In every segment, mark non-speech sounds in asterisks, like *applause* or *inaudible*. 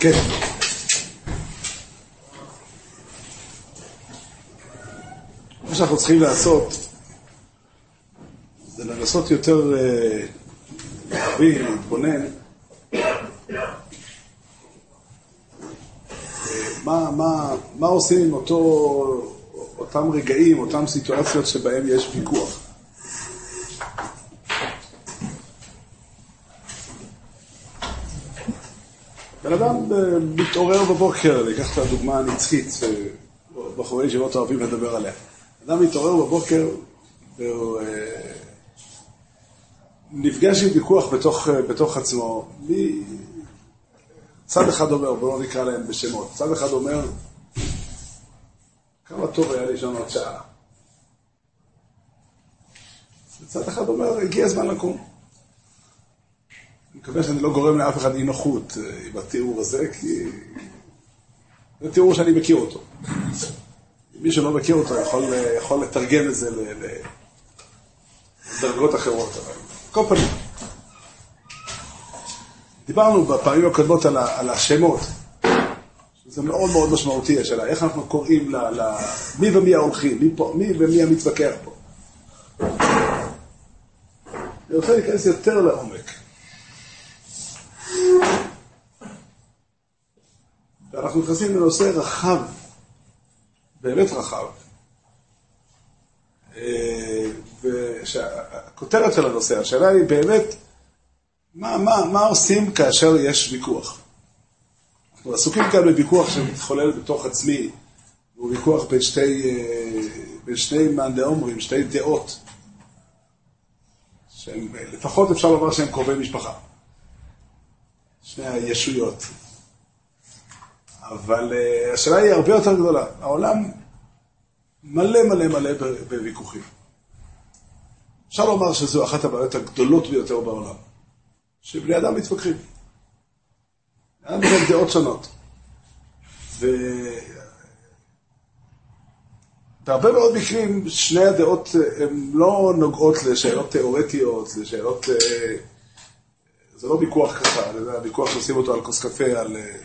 כן. מה שאנחנו צריכים לעשות זה לנסות יותר אה, להבין, להתבונן. מה, מה, מה עושים עם אותו, אותם רגעים, אותם סיטואציות שבהם יש ויכוח. אדם אה, מתעורר בבוקר, אני אקח את הדוגמה הנצחית, שבחורי ישיבות אוהבים לדבר עליה. אדם מתעורר בבוקר והוא אה, נפגש עם ויכוח בתוך, אה, בתוך עצמו. מי... צד אחד אומר, בואו לא נקרא להם בשמות, צד אחד אומר, כמה טוב היה לישון עוד שעה. וצד אחד אומר, הגיע הזמן לקום. מקווה שאני לא גורם לאף אחד אי נוחות אה, עם התיאור הזה, כי זה תיאור שאני מכיר אותו. מי שלא מכיר אותו יכול, יכול לתרגם את זה לדרגות אחרות. אבל כל פנים, דיברנו בפעמים הקודמות על, על השמות. זה מאוד מאוד משמעותי השאלה, איך אנחנו קוראים ל... ל מי ומי ההולכים, מי, פה, מי ומי המתווכח פה. אני רוצה להיכנס יותר לעומק. ואנחנו נכנסים לנושא רחב, באמת רחב, אה, והכותרת של הנושא, השאלה היא באמת, מה, מה, מה עושים כאשר יש ויכוח? אנחנו עסוקים כאן בוויכוח שמתחולל בתוך עצמי, הוא ויכוח בין שתי, אה, בין שני מאן דאומרים, שתי דעות, שהם, לפחות אפשר לומר שהם קרובי משפחה, שני הישויות. אבל uh, השאלה היא הרבה יותר גדולה. העולם מלא מלא מלא בוויכוחים. אפשר לומר שזו אחת הבעיות הגדולות ביותר בעולם, שבני אדם מתווכחים. היה להם דעות שונות. ו... בהרבה מאוד מקרים, שני הדעות הן לא נוגעות לשאלות תיאורטיות, לשאלות... אה, זה לא ויכוח ככה, זה ויכוח שעושים אותו על כוס קפה, על אה,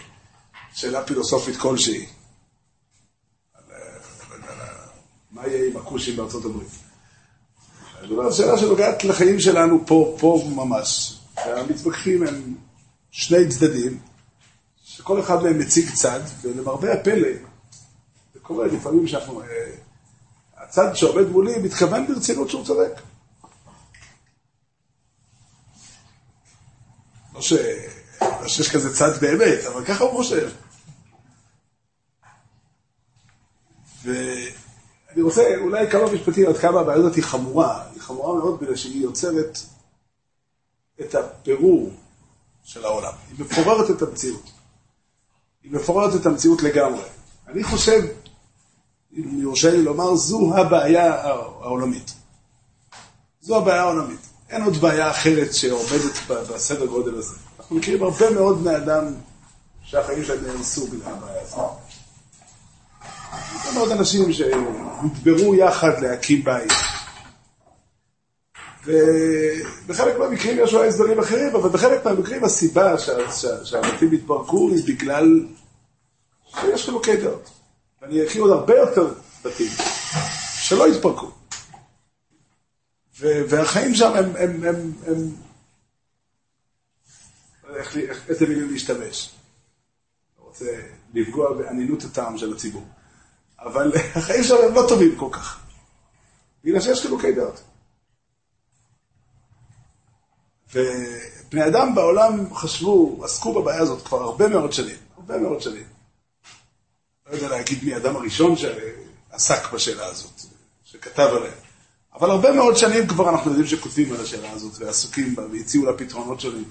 שאלה פילוסופית כלשהי. אה, מה יהיה עם הכושים בארצות הברית? זו שאלה שנוגעת לחיים שלנו פה, פה ממש. והמתווכחים הם שני צדדים, שכל אחד מהם מציג צד, ולמרבה הפלא, זה קורה לפעמים שאנחנו... אה, הצד שעומד מולי מתכוון ברצינות שהוא צודק. לא, ש... לא שיש כזה צד באמת, אבל ככה הוא חושב. ואני רוצה אולי כמה משפטים עד כמה הבעיה הזאת היא חמורה. היא חמורה מאוד בגלל שהיא יוצרת את הפירור של העולם. היא מפוררת את המציאות. היא מפוררת את המציאות לגמרי. אני חושב, אם יורשה לי לומר, זו הבעיה העולמית. זו הבעיה העולמית. אין עוד בעיה אחרת שעומדת בסדר גודל הזה. אנחנו מכירים הרבה מאוד בני אדם שהחיים שלהם נהרסו בגלל הבעיה הזאת. הרבה מאוד אנשים שנדברו יחד להקים בית. ובחלק מהמקרים יש אולי הסברים אחרים, אבל בחלק מהמקרים הסיבה שהבתים התפרקו היא בגלל שיש חילוקי דעות. ואני אכיר עוד הרבה יותר בתים שלא התפרקו. והחיים שם הם, הם, הם, הם איך, איזה מילים להשתמש. לא רוצה לפגוע באנינות הטעם של הציבור. אבל *laughs* החיים שם הם לא טובים כל כך. בגלל שיש חילוקי דעות. ובני אדם בעולם חשבו, עסקו בבעיה הזאת כבר הרבה מאוד שנים, הרבה מאוד שנים. לא יודע להגיד מי האדם הראשון שעסק בשאלה הזאת, שכתב עליה. אבל הרבה מאוד שנים כבר אנחנו יודעים שכותבים על השאלה הזאת ועסוקים בה והציעו לה פתרונות שונים.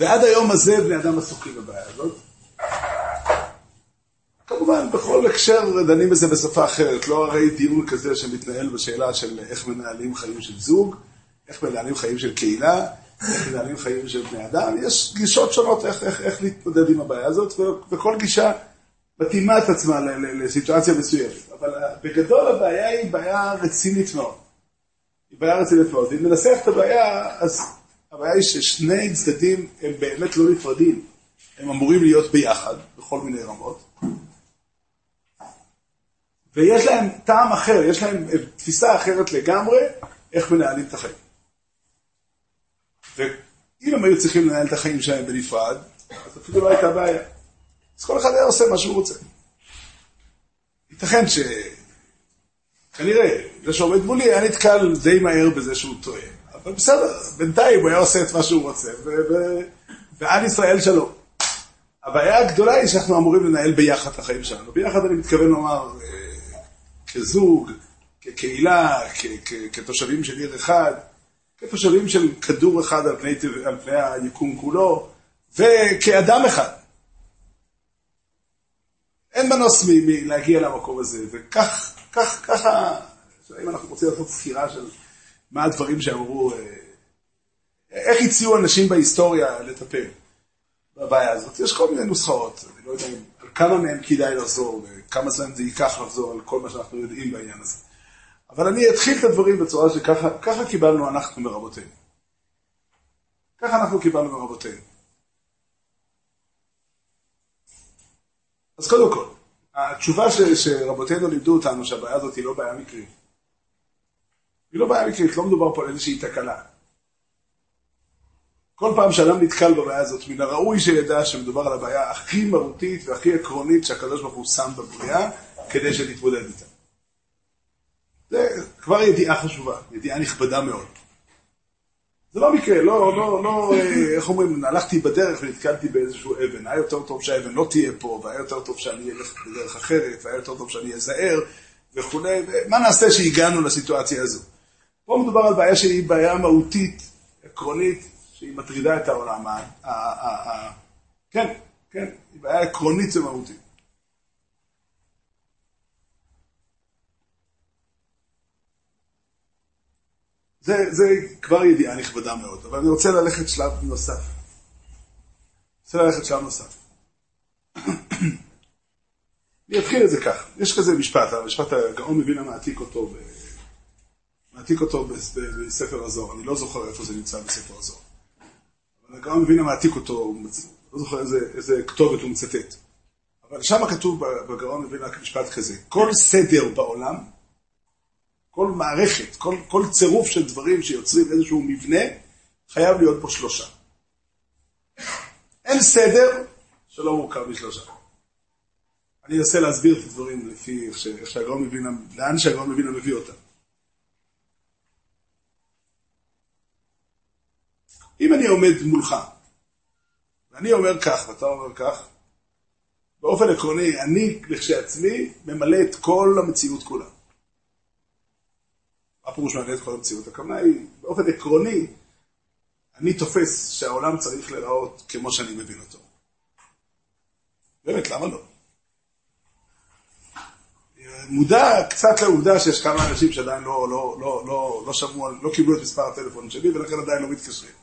ועד היום הזה בני אדם עסוקים בבעיה הזאת. כמובן, בכל הקשר דנים בזה בשפה אחרת, לא הרי דיון כזה שמתנהל בשאלה של איך מנהלים חיים של זוג, איך מנהלים חיים של קהילה, איך מנהלים חיים של בני אדם, יש גישות שונות איך, איך, איך להתמודד עם הבעיה הזאת, וכל גישה מתאימה את עצמה לסיטואציה מסוימת. אבל בגדול הבעיה היא בעיה רצינית מאוד. היא בעיה רצינית מאוד. אם ננסח את הבעיה, אז הבעיה היא ששני צדדים הם באמת לא נפרדים. הם אמורים להיות ביחד בכל מיני רמות, ויש להם טעם אחר, יש להם תפיסה אחרת לגמרי איך מנהלים את החיים. ואם הם היו צריכים לנהל את החיים שלהם בנפרד, אז אפילו לא הייתה בעיה. אז כל אחד היה עושה מה שהוא רוצה. ייתכן ש... כנראה, זה שעומד מולי היה נתקל די מהר בזה שהוא טועה. אבל בסדר, בינתיים הוא היה עושה את מה שהוא רוצה, ועד ישראל שלום. הבעיה הגדולה היא שאנחנו אמורים לנהל ביחד את החיים שלנו. ביחד אני מתכוון לומר, אה, כזוג, כקהילה, כתושבים של עיר אחד, כתושבים של כדור אחד על פני, על פני היקום כולו, וכאדם אחד. אין מנוס מלהגיע למקום הזה, וכך, כך, ככה, אם אנחנו רוצים לעשות סקירה של מה הדברים שאמרו, אה, איך הציעו אנשים בהיסטוריה לטפל בבעיה הזאת. יש כל מיני נוסחאות, אני לא יודע אם, על כמה מהם כדאי לחזור, וכמה זמן זה ייקח לחזור על כל מה שאנחנו יודעים בעניין הזה. אבל אני אתחיל את הדברים בצורה שככה קיבלנו אנחנו מרבותינו. ככה אנחנו קיבלנו מרבותינו. אז קודם כל, התשובה ש, שרבותינו לימדו אותנו שהבעיה הזאת היא לא בעיה מקרית. היא לא בעיה מקרית, לא מדובר פה על איזושהי תקלה. כל פעם שאדם נתקל בבעיה הזאת, מן הראוי שידע שמדובר על הבעיה הכי מהותית והכי עקרונית שהקדוש ברוך הוא שם בבריאה, כדי שנתמודד איתה. זה כבר ידיעה חשובה, ידיעה נכבדה מאוד. זה לא מקרה, לא, לא, לא, אה, איך אומרים, הלכתי בדרך ונתקלתי באיזשהו אבן, היה יותר טוב שהאבן לא תהיה פה, והיה יותר טוב שאני אלך בדרך אחרת, והיה יותר טוב שאני אזהר, וכולי, ומה נעשה שהגענו לסיטואציה הזו? פה מדובר על בעיה שהיא בעיה מהותית, עקרונית, שהיא מטרידה את העולם. כן, כן, היא בעיה עקרונית ומהותית. זה, זה כבר ידיעה נכבדה מאוד, אבל אני רוצה ללכת שלב נוסף. רוצה ללכת שלב נוסף. *coughs* אני אתחיל את זה כך, יש כזה משפט, המשפט הגאון מבינה מעתיק אותו, ב... מעתיק אותו בספר הזוהר, אני לא זוכר איפה זה נמצא בספר הזוהר. אבל הגאון מבינה מעתיק אותו, לא זוכר איזה, איזה כתובת הוא מצטט. אבל שם כתוב בגאון מבינה משפט כזה, כל סדר בעולם כל מערכת, כל, כל צירוף של דברים שיוצרים איזשהו מבנה, חייב להיות בו שלושה. אין סדר שלא מורכב משלושה. אני אנסה להסביר את הדברים לפי איך שהגאון מבינה, לאן שהגאון מבינה מביא אותם. אם אני עומד מולך, ואני אומר כך, ואתה אומר כך, באופן עקרוני, אני לכשעצמי ממלא את כל המציאות כולה. מה פירוש מעניין את כל המציאות? הכוונה היא, באופן עקרוני, אני תופס שהעולם צריך להיראות כמו שאני מבין אותו. באמת, למה לא? מודע קצת לעובדה שיש כמה אנשים שעדיין לא, לא, לא, לא, לא שמעו, לא קיבלו את מספר הטלפון שלי ולכן עדיין לא מתקשרים.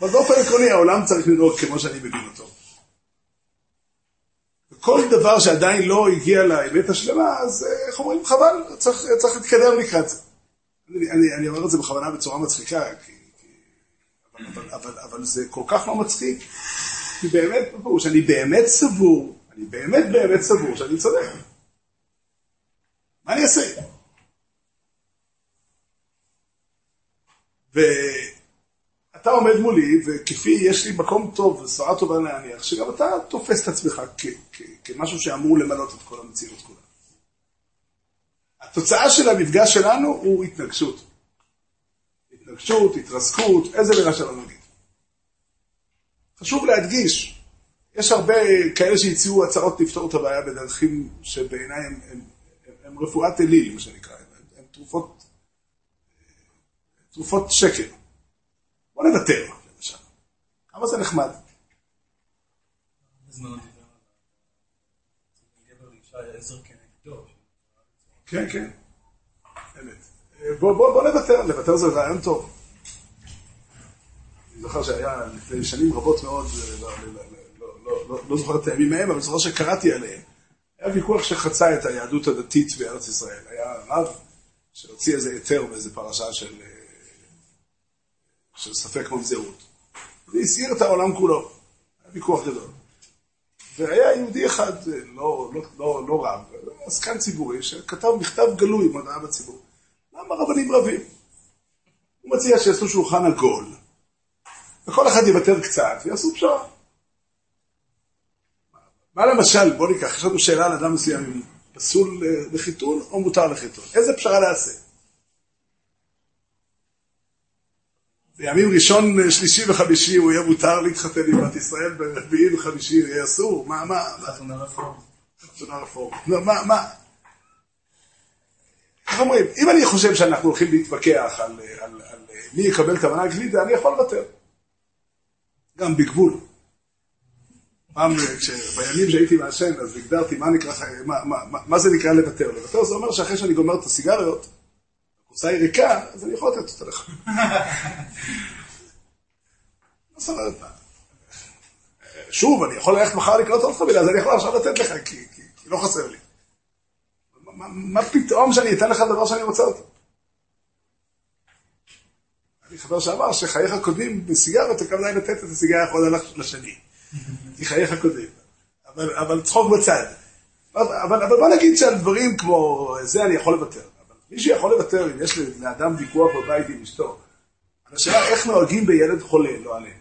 אבל באופן עקרוני העולם צריך לנהוג כמו שאני מבין אותו. וכל דבר שעדיין לא הגיע לאמת השלמה, אז איך אומרים, חבל, צריך, צריך להתקדם לקראת זה. אני, אני, אני אומר את זה בכוונה בצורה מצחיקה, כי, כי, אבל, אבל, אבל, אבל זה כל כך לא מצחיק, כי באמת, שאני באמת סבור, אני באמת באמת סבור שאני צודק. מה אני אעשה? ואתה עומד מולי, וכפי יש לי מקום טוב ושרה טובה להניח, שגם אתה תופס את עצמך כמשהו שאמור למלות את כל המציאות כולה. התוצאה של המפגש שלנו הוא התנגשות. התנגשות, התרסקות, איזה מילה שלא נגיד. חשוב להדגיש, יש הרבה כאלה שהציעו הצעות לפתור את הבעיה בדרכים שבעיניי הם, הם, הם, הם רפואת אליל, מה שנקרא, הם, הם תרופות, תרופות שקר. בוא נוותר, למשל. כמה זה נחמד. כן, כן, אמת. בוא, בוא, נוותר, לוותר זה רעיון טוב. אני זוכר שהיה לפני שנים רבות מאוד, לא, לא, לא, לא, לא זוכר את הימים מהם, אבל זוכר שקראתי עליהם. היה ויכוח שחצה את היהדות הדתית בארץ ישראל. היה רב שהוציא איזה היתר באיזה פרשה של, של ספק ממזרות. והסעיר את העולם כולו. היה ויכוח גדול. והיה יהודי אחד, לא, לא, לא, לא רב, עסקן ציבורי, שכתב מכתב גלוי עם הודעה בציבור. למה רבנים רבים? הוא מציע שיעשו שולחן עגול, וכל אחד יוותר קצת, ויעשו פשרה. מה למשל, בוא ניקח, יש לנו שאלה על אדם מסוים, אם פסול לחיתון או מותר לחיתון. איזה פשרה נעשה? בימים ראשון, שלישי וחמישי הוא יהיה מותר להתחתן עם בת ישראל, ברביעי וחמישי יהיה אסור? מה, מה? חתונה רפורמה. חתונה רפורמה. מה, מה? איך אומרים, אם אני חושב שאנחנו הולכים להתווכח על, על, על מי יקבל את המנה הגלידה, אני יכול לוותר. גם בגבול. פעם, בימים שהייתי מעשן, אז הגדרתי מה נקרא, מה, מה, מה, מה זה נקרא לוותר. לוותר זה אומר שאחרי שאני גומר את הסיגריות, הקופסה היא ריקה, אז אני יכול לתת אותה לך. *laughs* שוב, אני יכול ללכת מחר לקנות עוד חבילה, אז אני יכול עכשיו לתת לך, כי, כי, כי לא חסר לי. מה, פתאום שאני אתן לך דבר שאני רוצה אותו? אני חבר שאמר שחייך קודמים בסיגריות, הכוונה לתת את הסיגריה האחרונה לשני. כי חייך קודמים. אבל, אבל צחוק בצד. אבל, אבל בוא נגיד שעל דברים כמו זה אני יכול לוותר. אבל מי שיכול לוותר, אם יש לאדם ויכוח בבית עם אשתו, השאלה איך נוהגים בילד חולה, לא עליהם.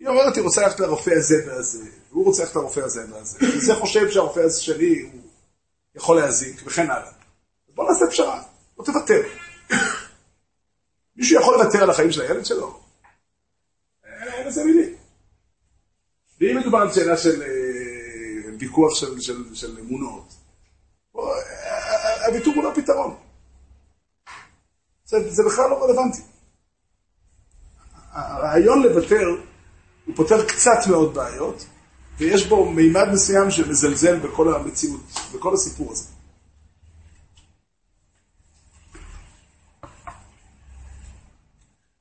היא אומרת, היא רוצה ללכת לרופא הזה והזה, והוא רוצה ללכת לרופא הזה והזה, וזה חושב שהרופא הזה שלי הוא יכול להזיק, וכן הלאה. אז בוא נעשה פשרה, בוא תוותר. מישהו יכול לוותר על החיים של הילד שלו? אין לזה מילים. ואם מדובר על שאלה של אה, ויכוח של, של, של אמונות, הוויתור הוא לא. זה, זה בכלל לא רלוונטי. הרעיון לוותר הוא פותר קצת מאוד בעיות, ויש בו מימד מסוים שמזלזל בכל המציאות, בכל הסיפור הזה.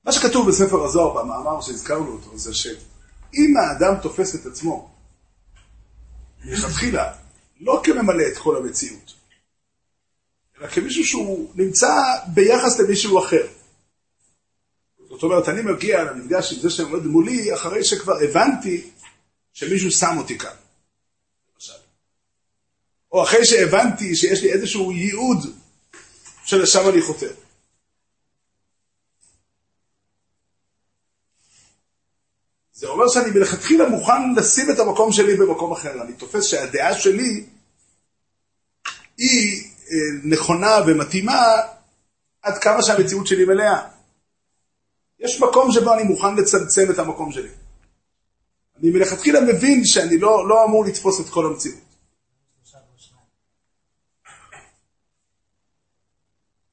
מה שכתוב בספר הזוהר, במאמר שהזכרנו אותו, זה שאם האדם תופס את עצמו מלכתחילה, לא כממלא את כל המציאות, אלא כמישהו שהוא נמצא ביחס למישהו אחר. זאת אומרת, אני מגיע למפגש עם זה שעומד מולי, אחרי שכבר הבנתי שמישהו שם אותי כאן, למשל. או אחרי שהבנתי שיש לי איזשהו ייעוד שלשם אני חותר. זה אומר שאני מלכתחילה מוכן לשים את המקום שלי במקום אחר. אני תופס שהדעה שלי היא נכונה ומתאימה עד כמה שהמציאות שלי מלאה. יש מקום שבו אני מוכן לצמצם את המקום שלי. אני מלכתחילה מבין שאני לא, לא אמור לתפוס את כל המציאות.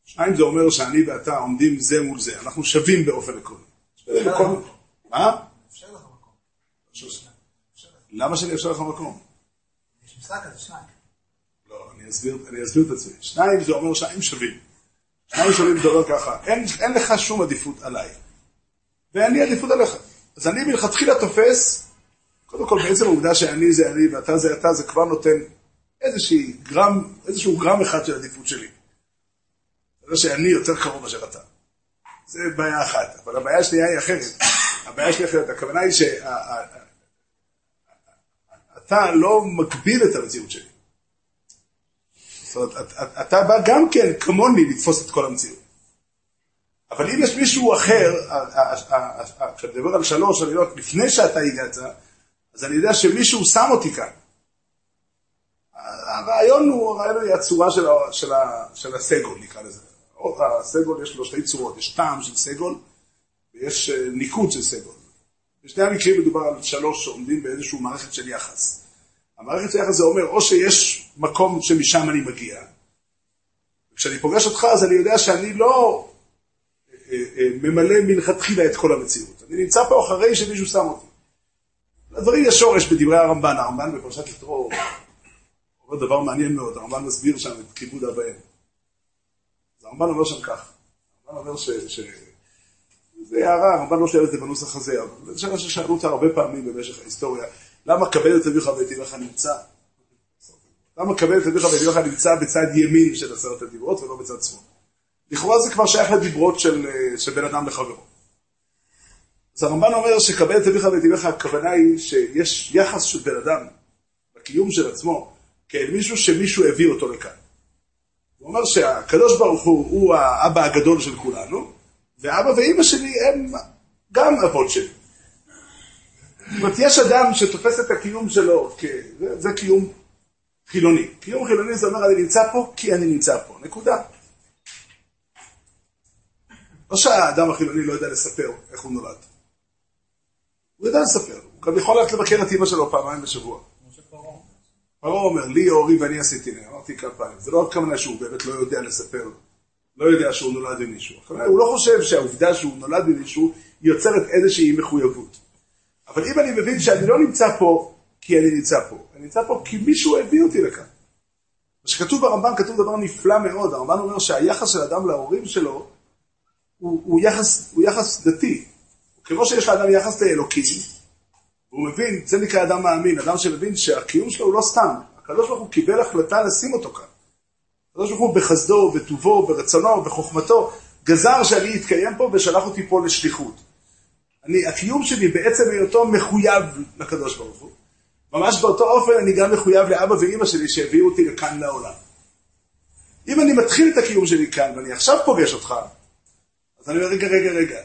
שניים זה אומר שאני ואתה עומדים זה מול זה, אנחנו שווים באופן עקרוני. מה? למה שאני אאפשר לך מקום? יש משחק כזה, שניים. לא, אסביר, אני אסביר את עצמי. שניים זה אומר שניים שווים. שניים שווים זה אומר ככה, אין, אין לך שום עדיפות עליי. ואין לי עדיפות עליך. אז אני מלכתחילה תופס, קודם כל בעצם העובדה שאני זה אני ואתה זה אתה, זה כבר נותן גרם, איזשהו גרם אחד של עדיפות שלי. זה שאני יותר קרוב מאשר אתה. זה בעיה אחת, אבל הבעיה השנייה היא אחרת. הבעיה שלי אחרת, הכוונה היא שאתה לא מגביל את המציאות שלי. זאת אומרת, אתה בא גם כן כמוני לתפוס את כל המציאות. אבל אם יש מישהו אחר, כשאני מדבר על שלוש, אני אומר, לפני שאתה הגעת, אז אני יודע שמישהו שם אותי כאן. הרעיון הוא, הרעיון היא הצורה של, של, של הסגול, נקרא לזה. הסגול יש לו שתי צורות, יש טעם של סגול ויש אה, ניקוד של סגול. בשני המקרים מדובר על שלוש שעומדים באיזושהי מערכת של יחס. המערכת של יחס זה אומר, או שיש מקום שמשם אני מגיע, כשאני פוגש אותך אז אני יודע שאני לא אה, אה, ממלא מלכתחילה את כל המציאות. אני נמצא פה אחרי שמישהו שם אותי. לדברים יש שורש בדברי הרמב"ן, הרמב"ן בפרשת יתרו אומר דבר מעניין מאוד, הרמב"ן מסביר שם את כיבוד אב ואם. אז הרמב"ן אומר שם כך, הרמב"ן אומר ש... ש... זה הערה, הרמב"ן לא שואל את זה בנוסח הזה, אבל זו שאלה ששאלו אותה הרבה פעמים במשך ההיסטוריה, למה כבד את אביך ואת אמך נמצא? למה כבד את אביך ואת אמך נמצא בצד ימין של עשרת הדיברות ולא בצד שמאל? לכאורה זה כבר שייך לדיברות של, של בן אדם לחברו. אז הרמב"ן אומר שקבל את אביך ואת אמך, הכוונה היא שיש יחס של בן אדם בקיום של עצמו, כאל מישהו שמישהו הביא אותו לכאן. הוא אומר שהקדוש ברוך הוא הוא האבא הגדול של כולנו, ואבא ואימא שלי הם גם אבות שלי. זאת אומרת, יש אדם שתופס את הקיום שלו, זה, קיום חילוני. קיום חילוני זה אומר, אני נמצא פה כי אני נמצא פה, נקודה. לא שהאדם החילוני לא יודע לספר איך הוא נולד. הוא יודע לספר, הוא גם יכול ללכת לבקר את אמא שלו פעמיים בשבוע. פרעה אומר, לי אורי ואני עשיתי אמרתי כמה פעמים, זה לא רק כוונה שהוא באמת לא יודע לספר, לא יודע שהוא נולד ממישהו. הוא לא חושב שהעובדה שהוא נולד ממישהו יוצרת איזושהי מחויבות. אבל אם אני מבין שאני לא נמצא פה כי אני נמצא פה, אני נמצא פה כי מישהו הביא אותי לכאן. מה שכתוב ברמב"ן כתוב דבר נפלא מאוד, הרמב"ן אומר שהיחס של אדם להורים שלו הוא, הוא, יחס, הוא יחס דתי. כמו שיש לאדם יחס לאלוקים, הוא מבין, זה נקרא אדם מאמין, אדם שמבין שהקיום שלו הוא לא סתם. הקדוש ברוך הוא קיבל החלטה לשים אותו כאן. הקדוש ברוך הוא בחסדו, בטובו, ברצונו, בחוכמתו, גזר שאני אתקיים פה ושלח אותי פה לשליחות. אני, הקיום שלי בעצם היותו מחויב לקדוש ברוך הוא. ממש באותו אופן אני גם מחויב לאבא ואימא שלי שהביאו אותי לכאן לעולם. אם אני מתחיל את הקיום שלי כאן ואני עכשיו פוגש אותך, אז אני אומר, רגע, רגע, רגע,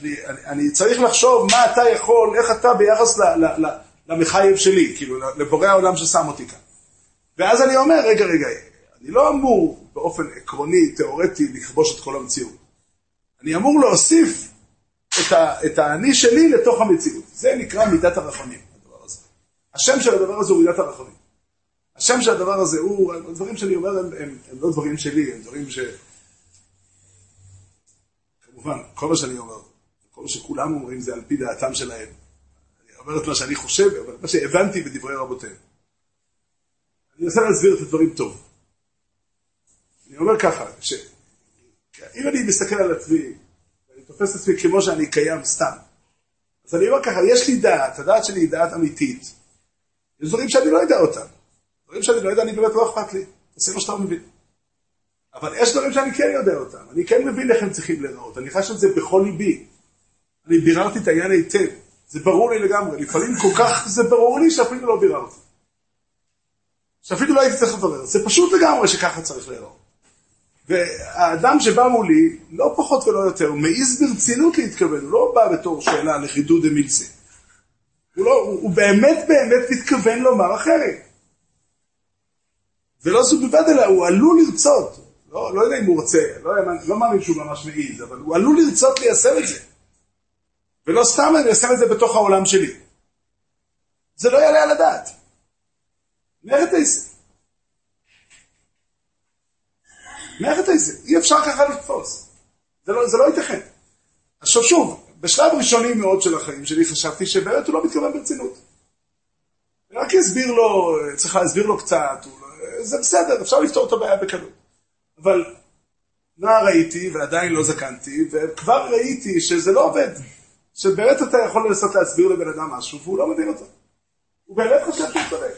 אני, אני, אני צריך לחשוב מה אתה יכול, איך אתה ביחס ל, ל, ל, למחייב שלי, כאילו, לבורא העולם ששם אותי כאן. ואז אני אומר, רגע, רגע, אני לא אמור באופן עקרוני, תיאורטי, לכבוש את כל המציאות. אני אמור להוסיף את, האני שלי לתוך המציאות. זה נקרא מידת הרחמים, הדבר הזה. השם של הדבר הזה הוא מידת הרחמים. השם של הדבר הזה הוא, הדברים שאני אומר הם, הם, הם לא דברים שלי, הם דברים ש... כמובן, כל מה שאני אומר, כל מה שכולם אומרים זה על פי דעתם שלהם. אני אומר את מה שאני חושב, אבל מה שהבנתי בדברי רבותיהם. אני מנסה להסביר את הדברים טוב. אני אומר ככה, שאם אני מסתכל על עצמי, תופס את עצמי כמו שאני קיים סתם, אז אני אומר ככה, יש לי דעת, הדעת שלי היא דעת אמיתית. יש דברים שאני לא יודע אותם. דברים שאני לא יודע, אני באמת לא אכפת לי. תעשה מה שאתה מבין. אבל יש דברים שאני כן יודע אותם. אני כן מבין איך הם צריכים להיראות. אני חש את זה בכל ליבי. אני ביררתי את העניין היטב. זה ברור לי לגמרי. לפעמים כל כך זה ברור לי שאפילו לא ביררתי. שאפילו לא הייתי צריך לברר. זה פשוט לגמרי שככה צריך להיראות. והאדם שבא מולי, לא פחות ולא יותר, מעז ברצינות להתכוון, הוא לא בא בתור שאלה לחידוד דמילסה. הוא, לא, הוא, הוא באמת באמת מתכוון לומר אחרת. ולא זו בלבד, אלא הוא עלול לרצות. לא, לא יודע אם הוא רוצה, לא, לא מאמין שהוא ממש מעיז, אבל הוא עלול לרצות ליישם את זה. ולא סתם אני איישם את זה בתוך העולם שלי. זה לא יעלה על הדעת. מערכת איזה. מערכת איזה. אי אפשר ככה לתפוס. זה לא, זה לא ייתכן. עכשיו שוב, בשלב ראשוני מאוד של החיים שלי חשבתי שבאמת הוא לא מתכוון ברצינות. רק יסביר לו, צריך להסביר לו קצת, לא, זה בסדר, אפשר לפתור את הבעיה בקלות. אבל נער הייתי ועדיין לא זקנתי, וכבר ראיתי שזה לא עובד. שבאמת אתה יכול לנסות להסביר לבן אדם משהו, והוא לא מבין אותו. הוא באמת חושב שהוא צודק.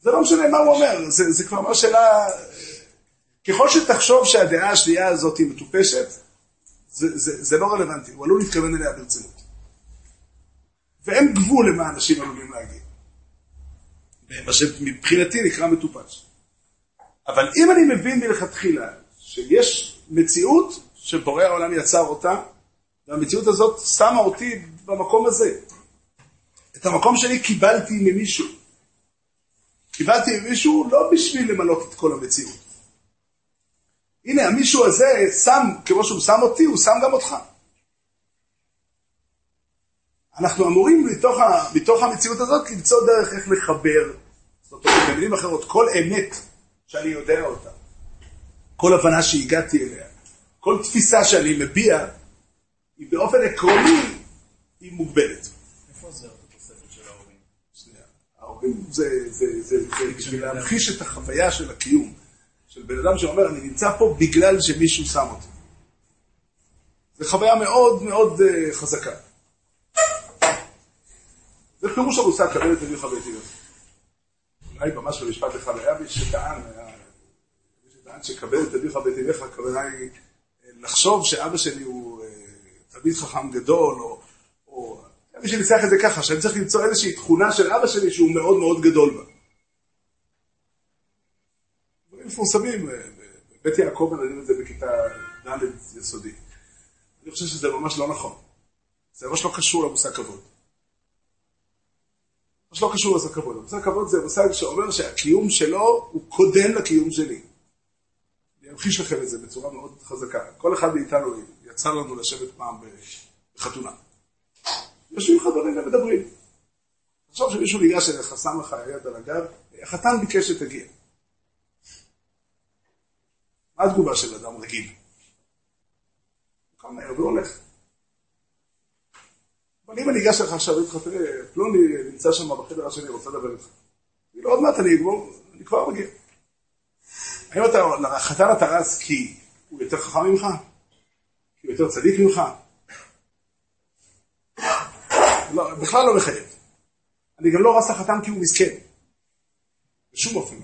זה לא משנה מה הוא אומר, זה, זה כבר מה שאלה... ככל שתחשוב שהדעה השנייה הזאת היא מטופשת, זה, זה, זה לא רלוונטי, הוא עלול להתכוון אליה ברצינות. ואין גבול למה אנשים עלולים להגיד. מה שמבחינתי נקרא מטופש. אבל אם אני מבין מלכתחילה שיש מציאות שבורא העולם יצר אותה, והמציאות הזאת שמה אותי במקום הזה. את המקום שלי קיבלתי ממישהו. קיבלתי ממישהו לא בשביל למלות את כל המציאות. הנה, המישהו הזה שם, כמו שהוא שם אותי, הוא שם גם אותך. אנחנו אמורים מתוך, ה, מתוך המציאות הזאת למצוא דרך איך לחבר, זאת אומרת, במילים אחרות, כל אמת שאני יודע אותה, כל הבנה שהגעתי אליה, כל תפיסה שאני מביע, היא באופן עקרוני, היא מוגבלת. איפה זה התוספת של ההורים? ההורים זה, בשביל להמחיש את החוויה של הקיום, של בן אדם שאומר, אני נמצא פה בגלל שמישהו שם אותי. זו חוויה מאוד מאוד uh, חזקה. זה פירוש המושג קבל את אביך ואת אמך. אולי ממש במשפט אחד היה מי שטען, היה מי שטען שקבל את אביך ואת אמך, הכוונה היא לחשוב שאבא שלי הוא תלמיד חכם גדול, או... מי שניסח את זה ככה, שאני צריך למצוא איזושהי תכונה של אבא שלי שהוא מאוד מאוד גדול בה. דברים מפורסמים, אה, בבית יעקב מלמדים את זה בכיתה ד' יסודי. אני חושב שזה ממש לא נכון. זה ממש לא קשור למושג כבוד. ממש לא קשור למושג כבוד. המושג כבוד זה מושג שאומר שהקיום שלו הוא קודם לקיום שלי. אני אמחיש לכם את זה בצורה מאוד חזקה. כל אחד מאיתנו יצא לנו לשבת פעם בחתונה. יושבים חברים ומדברים. עכשיו שמישהו ניגש אליך, שם לך יד על הגב, החתן ביקש שתגיע. מה התגובה של אדם רגיל? הוא קם מהר והולך. אבל אם אני אגש לך עכשיו, ואגיד לך, תראה, פלוני נמצא שם בחדר השני, רוצה לדבר איתך. אני לא, עוד מעט אני אגמור, אני כבר מגיע. האם אתה, לחתן אתה רץ כי הוא יותר חכם ממך? כי הוא יותר צדיק ממך? לא, בכלל לא מחייב. אני גם לא רץ לחתן כי הוא מסכן. בשום אופן לא.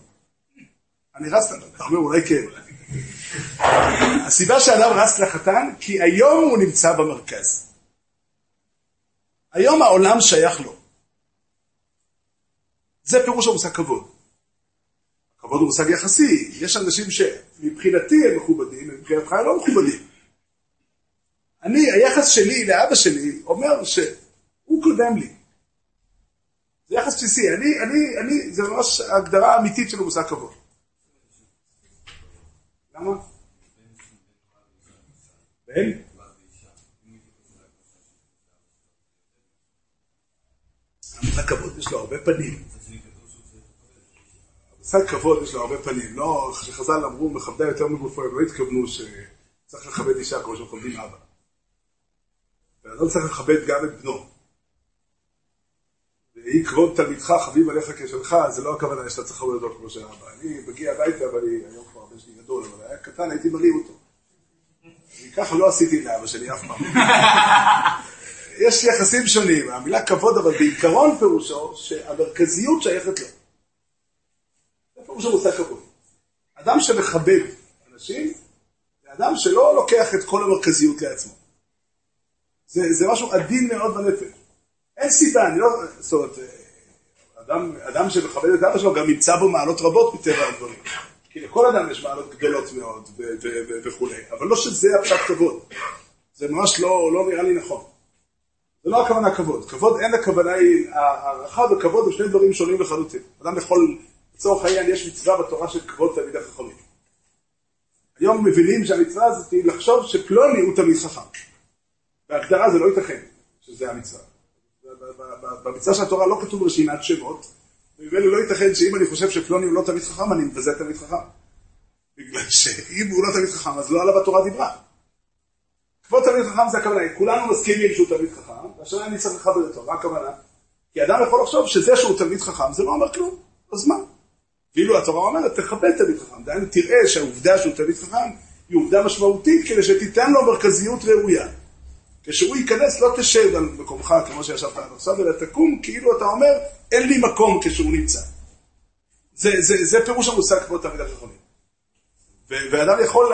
אני רץ, אתה אומר אולי כן. הסיבה שאדם רץ לחתן, כי היום הוא נמצא במרכז. היום העולם שייך לו. זה פירוש המושג כבוד. כבוד הוא מושג יחסי. יש אנשים שמבחינתי הם מכובדים, ומבחינתך הם לא מכובדים. אני, היחס שלי לאבא שלי אומר שהוא קודם לי. זה יחס בסיסי. אני, אני, אני, זה ממש הגדרה אמיתית של המושג כבוד. למה? בן? המושג כבוד יש לו הרבה פנים. המושג כבוד יש לו הרבה פנים. לא, כשחז"ל אמרו מכבדה יותר מגופו, הם לא התכוונו שצריך לכבד אישה כמו שמכבדים אבא. ואדם צריך לכבד גם את בנו. ואי כבוד תלמידך חביב עליך כשלך, זה לא הכוונה שאתה צריך לכבד אותו כמו של אבא. אני מגיע הביתה, ואני היום כבר הבן שלי גדול, אבל היה קטן, הייתי מרים אותו. אני ככה לא עשיתי לאבא שלי אף פעם. *laughs* יש יחסים שונים, המילה כבוד, אבל בעיקרון פירושו שהמרכזיות שייכת לו. זה פירוש המושג כבוד. אדם שמכבד אנשים, זה אדם שלא לוקח את כל המרכזיות לעצמו. זה, זה משהו עדין מאוד בנפש. אין סיבה, אני לא... זאת אומרת, אדם, אדם שמכבד את אבא שלו גם ימצא בו מעלות רבות מטבע הדברים. כי לכל אדם יש מעלות גדולות מאוד וכולי, אבל לא שזה הפשט כבוד. זה ממש לא, לא נראה לי נכון. זה לא הכוונה כבוד. כבוד אין הכוונה היא, הערכה וכבוד הם שני דברים שונים לחלוטין. אדם יכול, לצורך העניין, יש מצווה בתורה של כבוד תלמידי חכמים. היום מבינים שהמצווה הזאת היא לחשוב שפלוני הוא תלמיד חכם. בהגדרה זה לא ייתכן שזה המצווה. במצווה של התורה לא כתוב רשימת שמות, וממילא לא ייתכן שאם אני חושב שפלוני הוא לא תלמיד חכם, אני מבזה תלמיד חכם. בגלל שאם הוא לא תלמיד חכם, אז לא עליו התורה דיברה. כבוד תלמיד חכם זה הכוונה, כולנו מסכימים שהוא תלמיד חכם, והשאלה אני צריך לכבד אותו, מה הכוונה? כי אדם יכול לחשוב שזה שהוא תלמיד חכם זה לא אומר כלום, אז מה? ואילו התורה אומרת, תכבד תלמיד חכם, דהיינו תראה שהעובדה שהוא תלמיד חכם היא עובדה משמעותית כדי שתיתן לו מרכזיות ראויה. כשהוא ייכנס לא תשב על מקומך כמו שישבת עד עכשיו, אלא תקום כאילו אתה אומר, אין לי מקום כשהוא נמצא. זה, זה, זה פירוש המושג כבוד תלמיד החכמים. ואדם יכול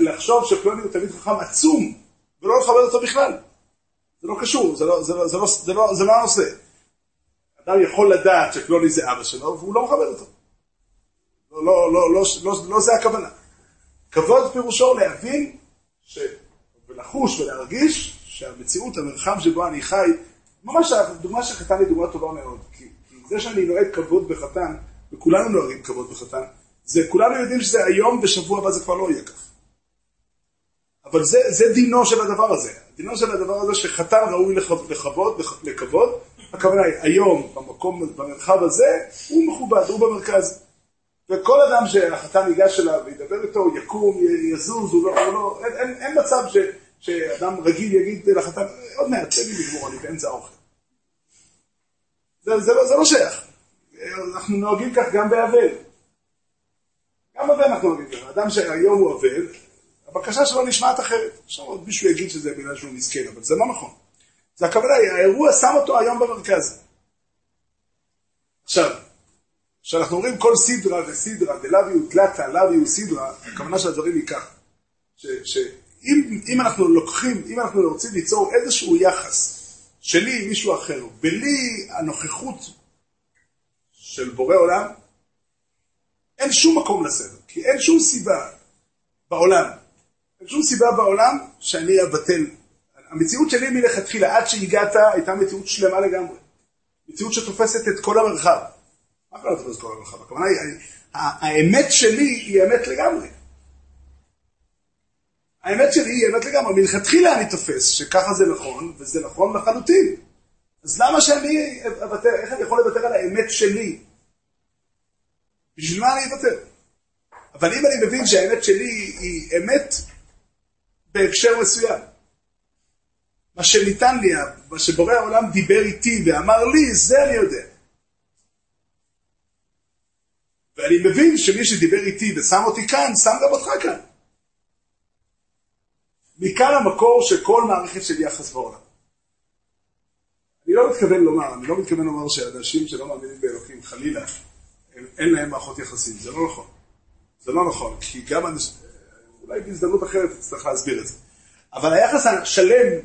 לחשוב שפלוני הוא תלמיד חכם עצום, ולא לכבד אותו בכלל. זה לא קשור, זה לא, זה לא, זה לא, זה לא, זה לא הנושא. אדם יכול לדעת שפלוני זה אבא שלו, והוא לא מכבד אותו. לא, לא, לא, לא, לא, לא זה הכוונה. כבוד פירושו להבין ש... ולחוש ולהרגיש שהמציאות, המרחב שבו אני חי, ממש הדוגמה של חתן היא דוגמה טובה מאוד. כי, כי זה שאני נוהג כבוד בחתן, וכולנו נוהגים כבוד בחתן, זה כולנו יודעים שזה היום, בשבוע הבא זה כבר לא יהיה כך. אבל זה, זה דינו של הדבר הזה. דינו של הדבר הזה שחתן ראוי לכבוד, לכבוד, הכוונה היא, היום, במקום, במרחב הזה, הוא מכובד, הוא במרכז. וכל אדם שהחתן ייגש אליו וידבר איתו, יקום, יזוז, הוא לא, הוא לא אין, אין, אין מצב ש, שאדם רגיל יגיד לחתן, עוד מעט, תן לי לגמור, אני באמצע האוכל. זה, זה, לא, זה לא שייך. אנחנו נוהגים כך גם באבל. גם באבל אנחנו נוהגים כך. אדם שהיום הוא אבל, הבקשה שלו נשמעת אחרת. עכשיו עוד מישהו יגיד שזה בגלל שהוא מסכן, אבל זה לא נכון. זה הכוונה, האירוע שם אותו היום במרכז. עכשיו, כשאנחנו אומרים כל סדרה וסדרה, דלאביו תלתה, לאביו סדרה, הכוונה של הדברים היא כך, אם, אם אנחנו לוקחים, אם אנחנו רוצים ליצור איזשהו יחס שלי עם מישהו אחר, בלי הנוכחות של בורא עולם, אין שום מקום לסדר, כי אין שום סיבה בעולם, אין שום סיבה בעולם שאני אבטל. המציאות שלי מלכתחילה, עד שהגעת, הייתה מציאות שלמה לגמרי. מציאות שתופסת את כל המרחב. מה הכוונה תופסת את כל המרחב? הכוונה היא, האמת שלי היא אמת לגמרי. האמת שלי היא אמת לגמרי. מלכתחילה אני תופס שככה זה נכון, וזה נכון לחלוטין. אז למה שאני אוותר, איך אני יכול לוותר על האמת שלי? בשביל מה אני אוותר? אבל אם אני מבין שהאמת שלי היא אמת בהקשר מסוים, מה שניתן לי, מה שבורא העולם דיבר איתי ואמר לי, זה אני יודע. ואני מבין שמי שדיבר איתי ושם אותי כאן, שם גם אותך כאן. מכאן המקור של כל מערכת של יחס בעולם. אני לא מתכוון לומר, אני לא מתכוון לומר שאנשים שלא מאמינים באלוקים, חלילה, הם, אין להם מערכות יחסים, זה לא נכון. זה לא נכון, כי גם אנשים, אולי בהזדמנות אחרת תצטרך להסביר את זה. אבל היחס השלם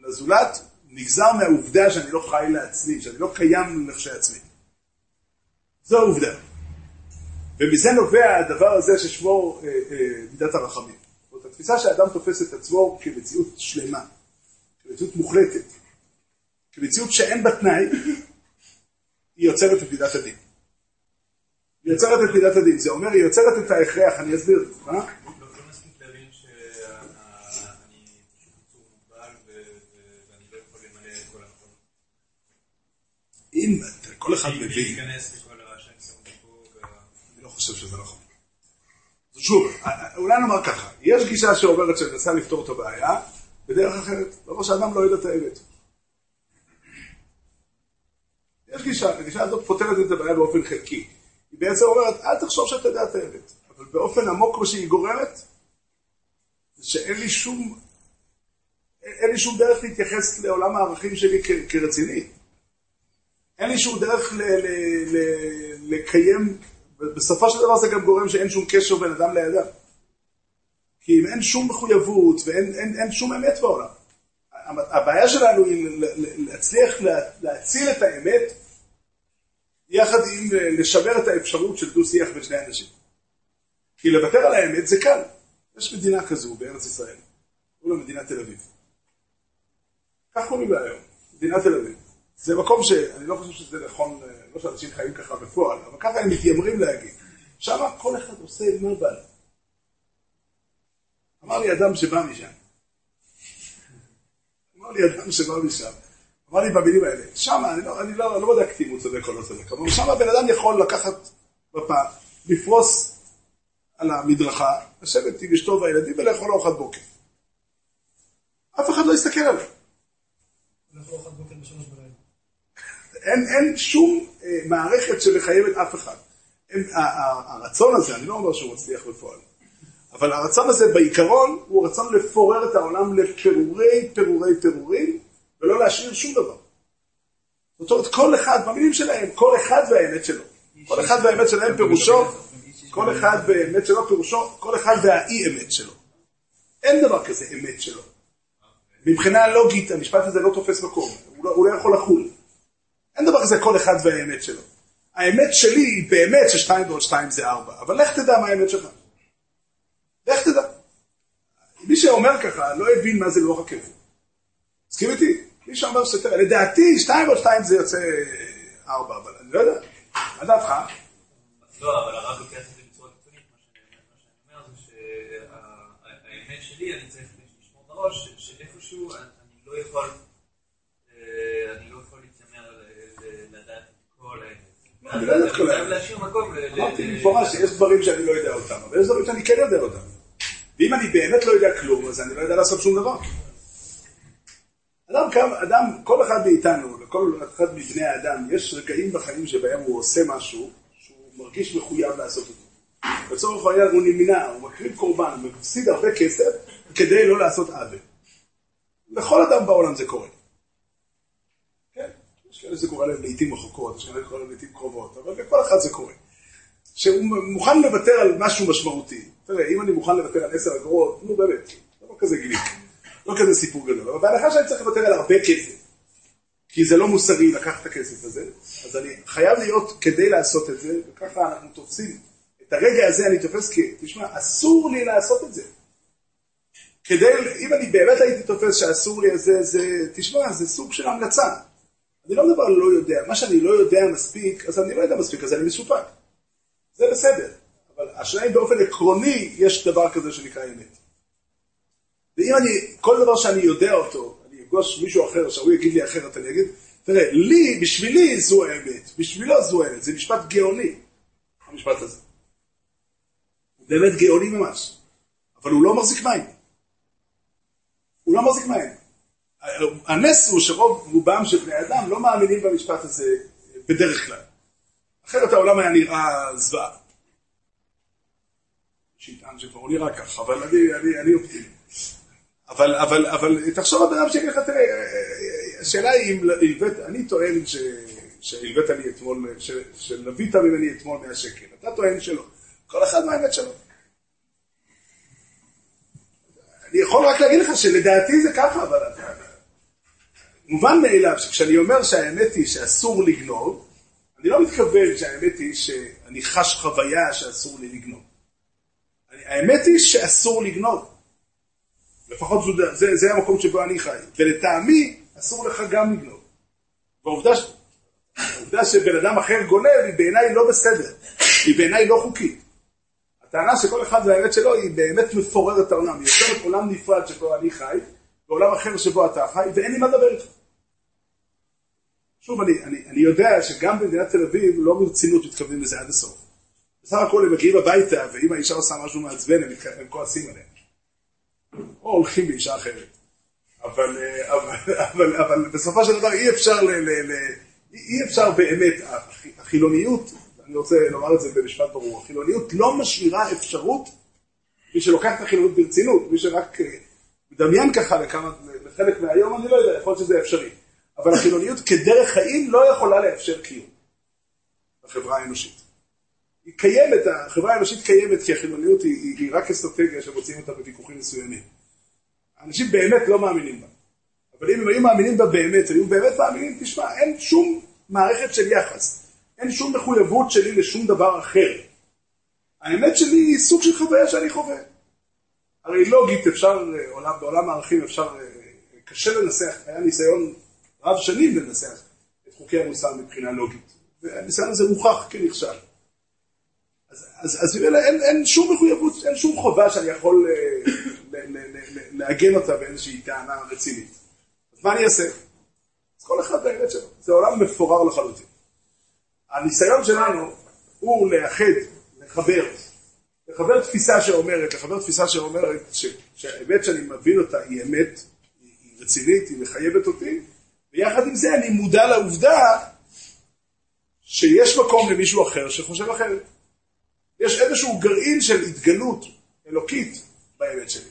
לזולת נגזר מהעובדה שאני לא חי לעצמי, שאני לא קיים לכשעצמי. זו העובדה. ומזה נובע הדבר הזה ששמו אה, אה, מידת הרחמים. התפיסה שהאדם תופס את עצמו כמציאות שלמה, כמציאות מוחלטת, כמציאות שאין בה תנאי, היא יוצרת את מידת הדין. היא יוצרת את מידת הדין, זה אומר, היא יוצרת את ההכרח, אני אסביר, מה? לא, לא לא. אם כל אחד מבין, אני לא חושב שזה נכון. שוב, אולי נאמר ככה, יש גישה שאומרת שמנסה לפתור את הבעיה בדרך אחרת, דבר שאדם לא יודע את האמת. יש גישה, הגישה הזאת פותרת את הבעיה באופן חלקי. היא בעצם אומרת, אל תחשוב שאתה יודע את האמת, אבל באופן עמוק מה שהיא גורמת, זה שאין לי שום, אין לי שום דרך להתייחס לעולם הערכים שלי כ- כרציני. אין לי שום דרך ל- ל- ל- לקיים, בסופו של דבר זה גם גורם שאין שום קשר בין אדם לאדם. כי אם אין שום מחויבות ואין אין, אין שום אמת בעולם. הבעיה שלנו היא להצליח להציל את האמת יחד עם לשמר את האפשרות של דו-שיח בין שני אנשים. כי לוותר על האמת זה קל. יש מדינה כזו בארץ ישראל, קוראים לה מדינת תל אביב. כך קוראים לה היום, מדינת תל אביב. זה מקום שאני לא חושב שזה נכון, לא שאנשים חיים ככה בפועל, אבל ככה הם מתיימרים להגיד. שם כל אחד עושה מה בא לו. אמר לי אדם שבא משם, אמר לי אדם שבא משם, אמר לי במילים האלה, שם, אני לא, אני לא, לא בדקתי אם הוא צודק או לא צודק, אבל שם הבן אדם יכול לקחת בפה, לפרוס על המדרכה, לשבת עם אשתו והילדים ולאכול ארוחת בוקר. אף אחד לא יסתכל עליו. אין, אין שום אה, מערכת שמחייבת אף אחד. אין, הרצון הזה, אני לא אומר שהוא מצליח בפועל, אבל הרצון הזה בעיקרון הוא רצון לפורר את העולם לפירורי פירורי פירורים ולא להשאיר שום דבר. זאת אומרת, כל אחד, במילים שלהם, כל אחד והאמת שלו. כל אחד והאמת שלהם פירושו, כל אחד והאמת שלו פירושו, כל אחד והאי אמת שלו. אין דבר כזה אמת שלו. מבחינה לוגית, המשפט הזה לא תופס מקום, הוא לא, הוא לא יכול לחול. אין דבר כזה כל אחד והאמת שלו. האמת שלי היא באמת ששתיים ועוד שתיים זה ארבע, אבל לך תדע מה האמת שלך. לך תדע. מי שאומר ככה לא הבין מה זה לוח הכפל. מסכים איתי? מי שאומר שתראה, לדעתי שתיים ועוד שתיים זה יוצא ארבע, אבל אני לא יודע. מה דעתך? לא, אבל הרב לוקח את זה בצורה קיצונית, מה שאני אומר זה שהאמת שלי, אני צריך לשמור בראש, שאיפשהו אני לא יכול, אני לא יכול להתיימר לדעת את כל האמת. אני לא כל. חייב להשאיר מקום. אמרתי במפורש שיש דברים שאני לא יודע אותם, אבל יש דברים שאני כן יודע אותם. ואם אני באמת לא יודע כלום, אז אני לא יודע לעשות שום דבר. אדם, אדם, כל אחד מאיתנו, לכל אחד מבני האדם, יש רגעים בחיים שבהם הוא עושה משהו שהוא מרגיש מחויב לעשות אותו. לצורך העניין הוא נמנע, הוא מקריב קורבן, הוא מפסיד הרבה כסף כדי לא לעשות עוול. לכל אדם בעולם זה קורה. יש כאלה שזה קורה להם לעיתים רחוקות, יש כאלה קורה להם לעיתים קרובות, אבל לכל אחד זה קורה. שהוא מוכן לוותר על משהו משמעותי. תראה, אם אני מוכן לוותר על עשר אגורות, נו באמת, לא לא כזה גיליתי, לא כזה סיפור גדול, אבל בהנחה שאני צריך לוותר על הרבה כסף, כי זה לא מוסרי לקחת את הכסף הזה, אז אני חייב להיות כדי לעשות את זה, וככה אנחנו תופסים. את הרגע הזה אני תופס כי, תשמע, אסור לי לעשות את זה. כדי, אם אני באמת הייתי תופס שאסור לי את זה, זה, תשמע, זה סוג של המלצה. אני לא מדבר על לא יודע, מה שאני לא יודע מספיק, אז אני לא יודע מספיק, אז אני מסופק. זה בסדר. אבל השאלה אם באופן עקרוני יש דבר כזה שנקרא אמת. ואם אני, כל דבר שאני יודע אותו, אני אפגוש מישהו אחר, שהוא יגיד לי אחרת, אני אגיד, תראה, לי, בשבילי זו האמת, בשבילו זו האמת, זה משפט גאוני, המשפט הזה. הוא באמת גאוני ממש, אבל הוא לא מחזיק מים. הוא לא מחזיק מים. הנס הוא שרוב רובם של בני אדם לא מאמינים במשפט הזה בדרך כלל. אחרת העולם היה נראה זוועה. שיטען שכבר הוא נראה ככה, אבל אני, אני, אני אופטימי. אבל, אבל, אבל תחשוב על בן אדם שיגיד לך, תראה, השאלה היא אם הלווית, אני טוען שהלווית לי אתמול, שלווית ממני אתמול 100 שקל, אתה טוען שלא. כל אחד מהאמת שלו. אני יכול רק להגיד לך שלדעתי זה ככה, אבל מובן מאליו שכשאני אומר שהאמת היא שאסור לגנוב, אני לא מתכוון שהאמת היא שאני חש חוויה שאסור לי לגנוב. האמת היא שאסור לגנוב. לפחות זה, זה, זה המקום שבו אני חי. ולטעמי, אסור לך גם לגנוב. והעובדה העובדה שבן אדם אחר גונב היא בעיניי לא בסדר. היא בעיניי לא חוקית. הטענה שכל אחד והאמת שלו היא באמת מפוררת העולם. היא יוצרת עולם נפרד שבו אני חי, ועולם אחר שבו אתה חי, ואין לי מה לדבר איתך. שוב, אני, אני, אני יודע שגם במדינת תל אביב לא ברצינות מתכוונים לזה עד הסוף. בסך הכל הם מגיעים הביתה, ואם האישה עושה משהו מעצבן, הם, הם כועסים עליהם. או הולכים לאישה אחרת. אבל, אה, אבל, *laughs* אבל, אבל בסופו של דבר אי אפשר, ל, ל, ל, אי אפשר באמת, החילוניות, אני רוצה לומר את זה במשפט ברור, החילוניות לא משאירה אפשרות, מי שלוקח את החילוניות ברצינות, מי שרק אה, מדמיין ככה לכמה, לחלק מהיום, אני לא יודע, יכול להיות שזה אפשרי. אבל החילוניות כדרך חיים לא יכולה לאפשר קיום בחברה האנושית. היא קיימת, החברה האנושית קיימת כי החילוניות היא, היא, רק אסטרטגיה שמוצאים אותה בוויכוחים מסוימים. אנשים באמת לא מאמינים בה. אבל אם הם היו מאמינים בה באמת, היו באמת מאמינים, תשמע, אין שום מערכת של יחס. אין שום מחויבות שלי לשום דבר אחר. האמת שלי היא סוג של חוויה שאני חווה. הרי לוגית אפשר, עולם, בעולם הערכים אפשר, קשה לנסח, היה ניסיון רב שנים לנסח את חוקי המוסר מבחינה לוגית. והניסיון הזה מוכח כנכשל. אז, אז אין, שום מחויבות, אין שום חובה שאני יכול אה, לעגן אותה באיזושהי טענה רצינית. אז מה אני אעשה? אז כל אחד באמת שלו. זה עולם מפורר לחלוטין. הניסיון שלנו הוא לאחד, לחבר, לחבר תפיסה שאומרת, לחבר תפיסה שאומרת שהאמת שאני מבין אותה היא אמת, היא רצינית, היא מחייבת אותי, ויחד עם זה אני מודע לעובדה שיש מקום למישהו אחר שחושב אחרת. יש איזשהו גרעין של התגלות אלוקית באמת שלי.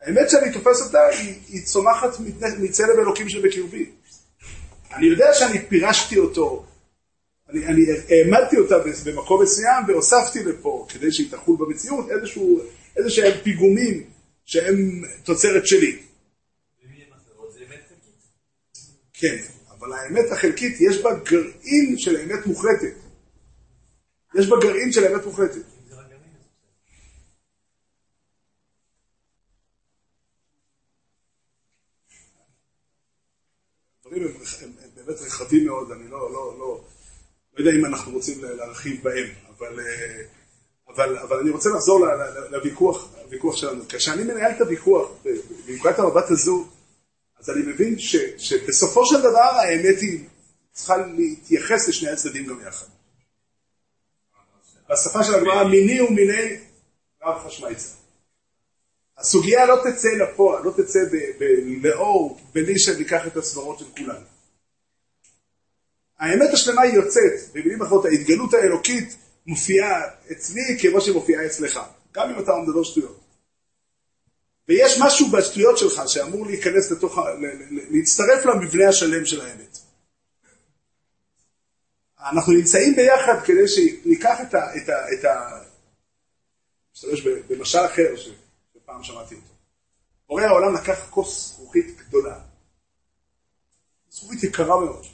האמת שאני תופס אותה היא, היא צומחת מצלם אלוקים שבקרבי. אני יודע שאני פירשתי אותו, אני, אני העמדתי אותה במקום מסוים והוספתי לפה, כדי שהיא תחול במציאות, איזשהו, איזה שהם פיגומים שהם תוצרת שלי. כן, אבל האמת החלקית יש בה גרעין של אמת מוחלטת. יש בה גרעין של אמת מוחלטת. הדברים הם, הם, הם באמת רחבים מאוד, אני לא, לא, לא, לא יודע אם אנחנו רוצים להרחיב בהם, אבל, אה, אבל, אבל אני רוצה לחזור לוויכוח, לוויכוח שלנו. כשאני מנהל את הוויכוח, בנקודת המבט הזו, אז אני מבין ש, שבסופו של דבר האמת היא צריכה להתייחס לשני הצדדים גם יחד. בשפה של הגמרא, מיני ומיני רב חשמייצה. הסוגיה לא תצא לפועל, לא תצא לאור, בלי שניקח את הסברות של כולנו. האמת השלמה היא יוצאת, במילים אחרות, ההתגלות האלוקית מופיעה אצלי כמו שמופיעה אצלך, גם אם אתה מדבר שטויות. ויש משהו בשטויות שלך שאמור להיכנס לתוך, להצטרף למבנה השלם של האמת. אנחנו נמצאים ביחד כדי שניקח את ה... את ה, את ה משתמש במשל אחר שפעם שמעתי אותו. בורא העולם לקח כוס זכוכית גדולה, זכוכית יקרה מאוד,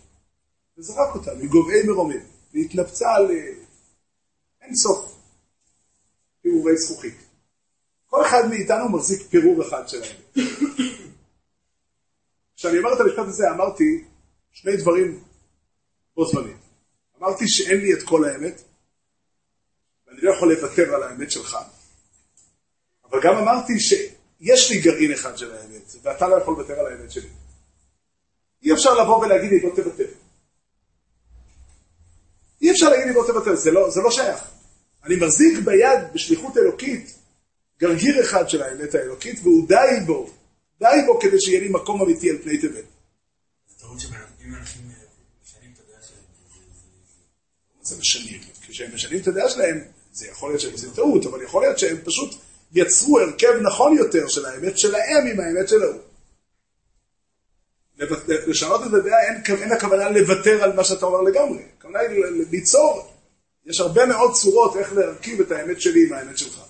וזרק אותה מגובהי מרומים, והתנפצה על אה, אין סוף פירורי זכוכית. כל אחד מאיתנו מחזיק פירור אחד של האמת. כשאני אומר את המשפט הזה, אמרתי שני דברים בו זמנית. אמרתי שאין לי את כל האמת, ואני לא יכול לוותר על האמת שלך. אבל גם אמרתי שיש לי גרעין אחד של האמת, ואתה לא יכול לוותר על האמת שלי. אי אפשר לבוא ולהגיד לי בוא תוותר. אי אפשר להגיד לי בוא תוותר, זה לא, זה לא שייך. אני מחזיק ביד בשליחות אלוקית גרגיר אחד של האמת האלוקית, והוא די בו, די בו כדי שיהיה לי מקום אמיתי על פני תבל. זה משנים. כשהם משנים את הדעה שלהם, זה יכול להיות שהם עושים טעות, אבל יכול להיות שהם פשוט יצרו הרכב נכון יותר של האמת שלהם עם האמת של ההוא. לשנות את הדעה, אין, אין הכוונה לוותר על מה שאתה אומר לגמרי. הכוונה היא ליצור, יש הרבה מאוד צורות איך להרכיב את האמת שלי עם האמת שלך.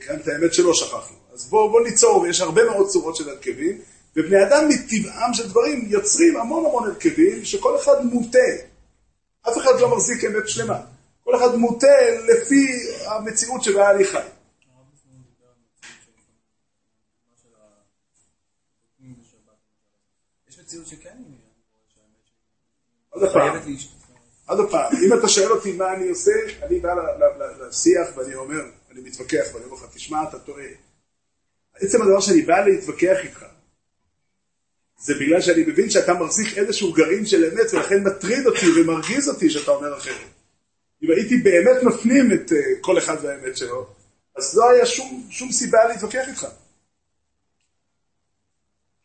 וכאן את האמת שלו שכחנו. אז בואו בוא ניצור, ויש הרבה מאוד צורות של הרכבים, ובני אדם מטבעם של דברים יוצרים המון המון הרכבים, שכל אחד מוטה. אף אחד לא מחזיק אמת שלמה. כל אחד מוטה לפי המציאות שבה אני חי. עוד פעם, עוד פעם, אם אתה שואל אותי מה אני עושה, אני בא לשיח ואני אומר, אני מתווכח ואני אומר לך, תשמע, אתה טועה. עצם הדבר שאני בא להתווכח איתך, זה בגלל שאני מבין שאתה מחזיק איזשהו גרעין של אמת, ולכן מטריד אותי ומרגיז אותי שאתה אומר אחרת. אם הייתי באמת מפנים את uh, כל אחד והאמת שלו, אז לא היה שום, שום סיבה להתווכח איתך.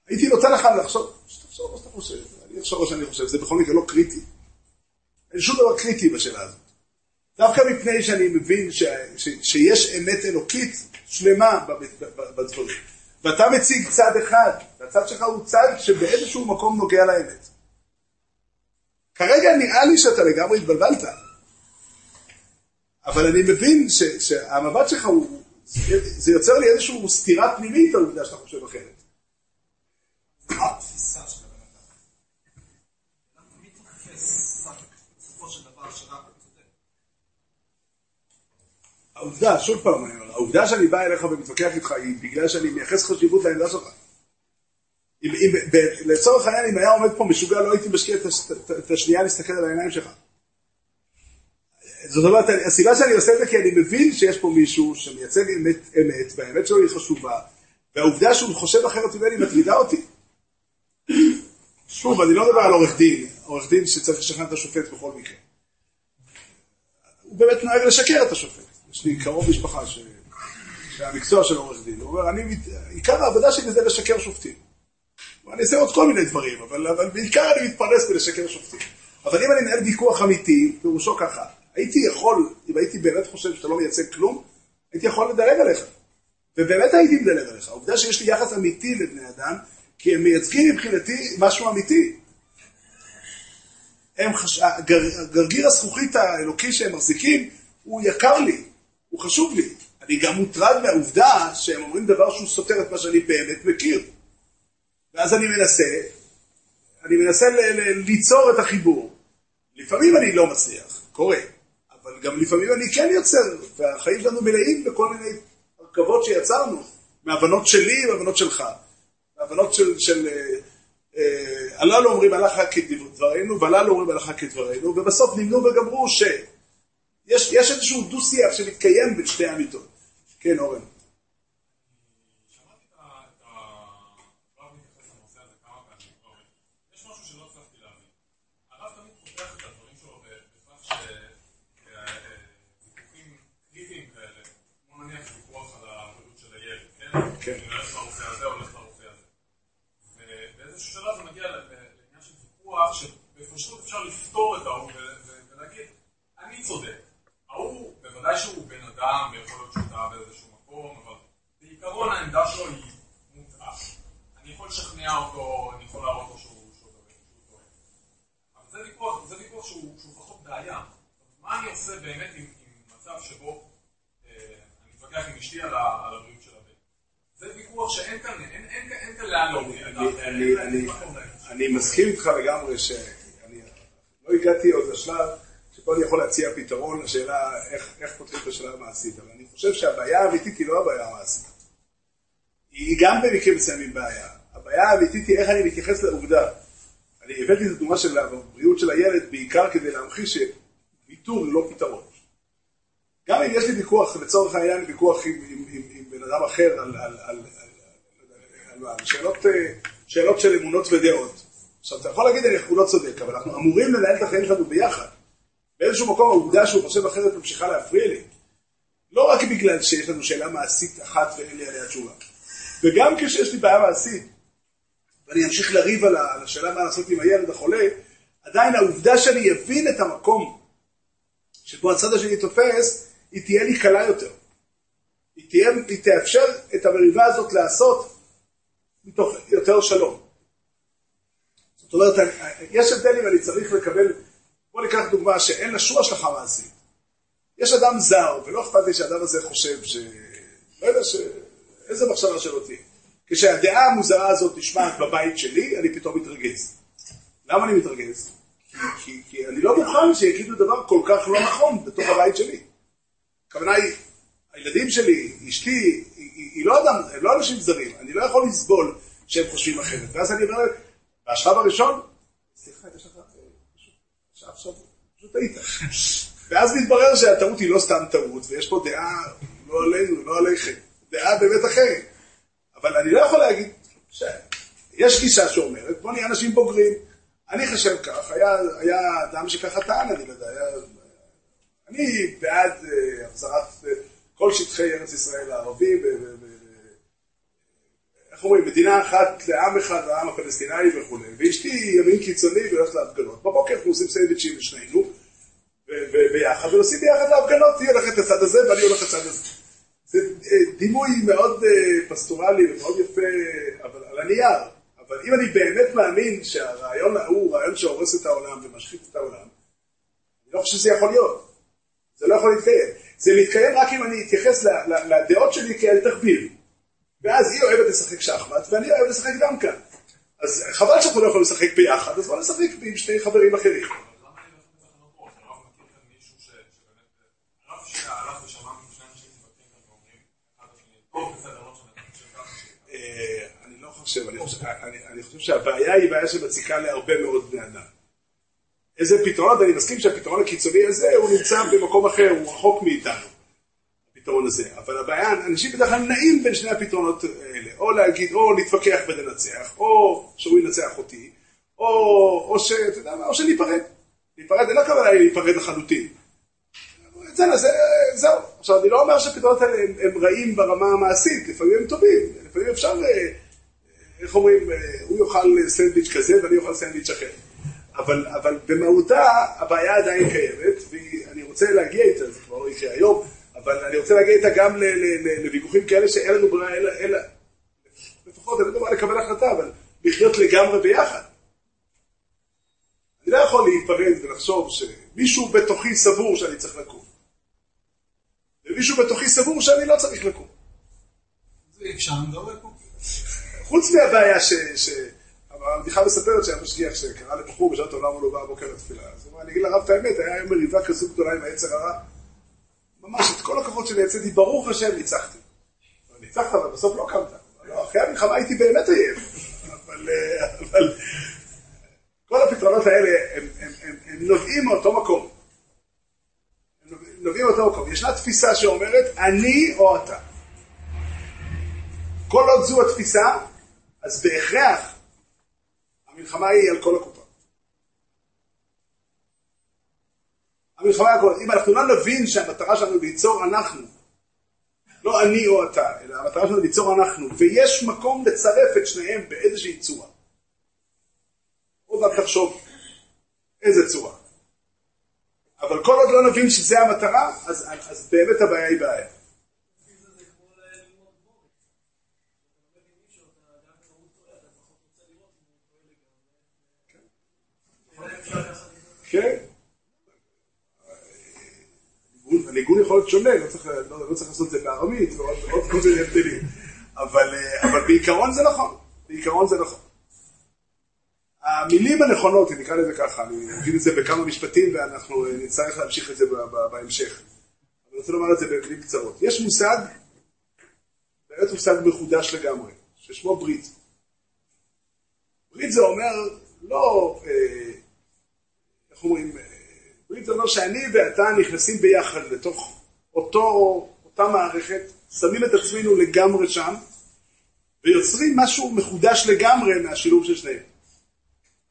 הייתי נותן לך לחשוב, שתחשוב מה שאתה חושב, אני אחשוב מה שאני חושב, זה בכל מקרה לא קריטי. אין שום דבר קריטי בשאלה הזאת. דווקא מפני שאני מבין ש, ש, שיש אמת אלוקית שלמה בדברים. ואתה מציג צד אחד, והצד שלך הוא צד שבאיזשהו מקום נוגע לאמת. כרגע נראה לי שאתה לגמרי התבלבלת, אבל אני מבין ש, שהמבט שלך הוא, זה יוצר לי איזושהי סתירה פנימית העובדה שאתה חושב אחרת. העובדה, שוב פעם, העובדה שאני בא אליך ומתווכח איתך היא בגלל שאני מייחס חשיבות לעמדה שלך. אם, אם, ב, לצורך העניין, אם היה עומד פה משוגע, לא הייתי משקיע את השנייה להסתכל על העיניים שלך. זאת אומרת, הסיבה שאני עושה את זה כי אני מבין שיש פה מישהו שמייצג אמת, אמת, והאמת שלו היא חשובה, והעובדה שהוא חושב אחרת ממני מטרידה אותי. שוב, אני לא מדבר על עורך דין, עורך דין שצריך לשכנע את השופט בכל מקרה. הוא באמת נוהג לשקר את השופט. יש לי קרוב משפחה ש... שהמקצוע של עורך דין, הוא אומר, אני, עיקר העבודה שלי זה לשקר שופטים. אני אעשה עוד כל מיני דברים, אבל, אבל בעיקר אני מתפרנס בלשקר שופטים. אבל אם אני מנהל ויכוח אמיתי, פירושו ככה, הייתי יכול, אם הייתי באמת חושב שאתה לא מייצג כלום, הייתי יכול לדלג עליך. ובאמת הייתי מדלג עליך. העובדה שיש לי יחס אמיתי לבני אדם, כי הם מייצגים מבחינתי משהו אמיתי. הם חש... גר... גרגיר הזכוכית האלוקי שהם מחזיקים, הוא יקר לי, הוא חשוב לי. אני גם מוטרד מהעובדה שהם אומרים דבר שהוא סותר את מה שאני באמת מכיר. ואז אני מנסה, אני מנסה ל- ל- ליצור את החיבור. לפעמים אני לא מצליח, קורה, אבל גם לפעמים אני כן יוצר, והחיים שלנו מלאים בכל מיני הרכבות שיצרנו, מהבנות שלי והבנות שלך, מהבנות של, של אה, אה, הללו אומרים הלכה כדברינו, והללו אומרים הלכה כדברינו, ובסוף נמנו וגמרו ש... יש, איזשהו דו-שיח שמתקיים בין שתי אמיתות. כן, אורן. כן. ובאיזשהו שלב זה מגיע לעניין של ויכוח שבפשוט אפשר לפתור את ההוא ולהגיד, אני צודק. ההוא, בוודאי שהוא בן אדם ויכול להיות שהוא טעה באיזשהו מקום, אבל בעיקרון העמדה שלו היא מוטעה. אני יכול לשכנע אותו, אני יכול להראות לו שהוא טועה. אבל זה ויכוח, זה ויכוח שהוא פחות בעיה. מה אני עושה באמת עם, עם מצב שבו אה, אני מתווכח עם אשתי על הבריאות של הבן? זה ויכוח ויכוח שאין כאן, אין- אין כאן- אין כאן לאן להוביל. אני- אני- אני- אני מסכים איתך לגמרי שאני לא הגעתי עוד לשלב שבו אני יכול להציע פתרון לשאלה איך, איך פותרים את השאלה המעשית, אבל אני חושב שהבעיה האמיתית היא לא הבעיה המעשית. היא גם במקרים מסוימים בעיה. הבעיה האמיתית היא איך אני מתייחס לעובדה. אני הבאתי את הדוגמה של הבריאות של הילד בעיקר כדי להמחיש שוויתור הוא לא פתרון. גם אם יש לי ויכוח, לצורך העניין ויכוח עם, עם, עם, עם בן אדם אחר על, על, על, על, על, על שאלות, אה, שאלות של אמונות ודעות. עכשיו, אתה יכול להגיד, אנחנו לא צודק, אבל אנחנו אמורים לנהל את החיים שלנו ביחד. באיזשהו מקום העובדה שהוא חושב אחרת ממשיכה להפריע לי. לא רק בגלל שיש לנו שאלה מעשית אחת ואין לי עליה תשובה. וגם כשיש לי בעיה מעשית, ואני אמשיך לריב על השאלה מה לעשות עם הילד החולה, עדיין העובדה שאני אבין את המקום שבו הצד השני תופס, היא תהיה לי קלה יותר. היא, תהיה, היא תאפשר את המריבה הזאת לעשות מתוך יותר שלום. אומרת, יש הבדל אם אני צריך לקבל, בוא ניקח דוגמה שאין לה שום השלכה מעשית. יש אדם זר, ולא אכפת לי שהאדם הזה חושב ש... לא יודע ש... איזה מחשבה שלא תהיה. כשהדעה המוזרה הזאת נשמעת בבית שלי, אני פתאום מתרגז. למה אני מתרגז? כי, כי, אני לא מוכן שיגידו דבר כל כך לא נכון בתוך הבית שלי. הכוונה היא, הילדים שלי, אשתי, היא, היא, היא לא אדם, הם לא אנשים זרים, אני לא יכול לסבול שהם חושבים אחרת. ואז אני אומר בשלב הראשון, סליחה, יש לך, אה, עכשיו, פשוט טעית. *laughs* ואז מתברר שהטעות היא לא סתם טעות, ויש פה דעה, לא עלינו, לא עליכם, דעה באמת אחרת. אבל אני לא יכול להגיד. יש גישה שאומרת, בוא נהיה אנשים בוגרים. אני חושב כך, היה, היה אדם שככה טען, אני לא יודע. אני בעד אה, החזרת אה, כל שטחי ארץ ישראל הערבי, איך אומרים, מדינה אחת לעם אחד, לעם הפלסטיני וכולי. ואשתי ימין קיצוני והולכת להפגנות. בבוקר אנחנו עושים סנדוויצ'ים לשנינו, ביחד, ונוסעים ביחד להפגנות, היא הולכת לצד הזה ואני הולך לצד הזה. זה אה, דימוי מאוד אה, פסטורלי ומאוד יפה, אבל על הנייר. אבל אם אני באמת מאמין שהרעיון הוא רעיון שהורס את העולם ומשחית את העולם, אני לא חושב שזה יכול להיות. זה לא יכול להתקיים. זה מתקיים רק אם אני אתייחס לדעות שלי כאל תחביב. ואז היא אוהבת לשחק שחמט, ואני אוהב לשחק דמקה. אז חבל שאנחנו לא יכולים לשחק ביחד, אז בוא נשחק עם שני חברים אחרים. אני לא חושב אני חושב, אני שהבעיה היא בעיה שמציקה להרבה מאוד בני אדם. איזה פתרונות, אני מסכים שהפתרון הקיצוני הזה הוא נמצא במקום אחר, הוא רחוק מאיתנו, הפתרון הזה. אבל הבעיה, אנשים בדרך כלל נעים בין שני הפתרונות האלה, או להגיד, או נתווכח וננצח, או שהוא ינצח אותי, או, או ש... יודע או שניפרד. ניפרד, אין הכוונה להיפרד לחלוטין. זה, זה, זהו. עכשיו, אני לא אומר שהפתרונות האלה הם, הם רעים ברמה המעשית, לפעמים הם טובים, לפעמים אפשר, אה, איך אומרים, אה, הוא יאכל סנדוויץ' כזה ואני אוכל סנדוויץ' אחר. אבל, אבל במהותה הבעיה עדיין קיימת, ואני רוצה להגיע איתה, זה כבר לא יקרה היום, אבל אני רוצה להגיע איתה גם לוויכוחים כאלה שאין לנו ברירה אלא, אלא, לפחות, אני לא יודע מה לקבל החלטה, אבל לחיות לגמרי ביחד. אני לא יכול להיפרד ולחשוב שמישהו בתוכי סבור שאני צריך לקום. ומישהו בתוכי סבור שאני לא צריך לקום. זה אפשר לדבר פה. חוץ מהבעיה ש... ש... הבדיחה מספרת שהיה משגיח שקרא לבחור בשעת עולם הוא לא בא הבוקר לתפילה. אז הוא אמר, אני אגיד לרב את האמת, היה היום מריבה כזו גדולה עם היצר הרע. ממש, את כל הכוחות שלי יצאתי, ברוך השם, ניצחתי. ניצחת, אבל בסוף לא קמת. לא, אחרי המלחמה הייתי באמת עייף. אבל, אה, אבל כל הפתרונות האלה, הם, הם, הם, הם נובעים מאותו מקום. הם נובעים מאותו מקום. ישנה תפיסה שאומרת, אני או אתה. כל עוד זו התפיסה, אז בהכרח המלחמה היא על כל הקופה. המלחמה היא על כל... אם אנחנו לא נבין שהמטרה שלנו ליצור אנחנו, לא אני או אתה, אלא המטרה שלנו ליצור אנחנו, ויש מקום לצרף את שניהם באיזושהי צורה. עוד רק תחשוב איזה צורה. אבל כל עוד לא נבין שזה המטרה, אז, אז באמת הבעיה היא בעיה. כן. הניגון יכול להיות שונה, לא צריך, לא, לא צריך לעשות את זה בארמית, ועוד עוד כל מיני הבדלים. אבל, אה, אבל בעיקרון זה נכון, בעיקרון זה נכון. המילים הנכונות, אם נקרא לזה ככה, אני אגיד את זה בכמה משפטים ואנחנו אה, נצטרך להמשיך את זה בהמשך. אני רוצה לומר את זה במילים קצרות. יש מושג, באמת מושג מחודש לגמרי, ששמו ברית. ברית זה אומר לא, אה, איך אומרים, ברית זה אומר שאני ואתה נכנסים ביחד לתוך אותו, אותה מערכת, שמים את עצמנו לגמרי שם, ויוצרים משהו מחודש לגמרי מהשילוב של שניהם.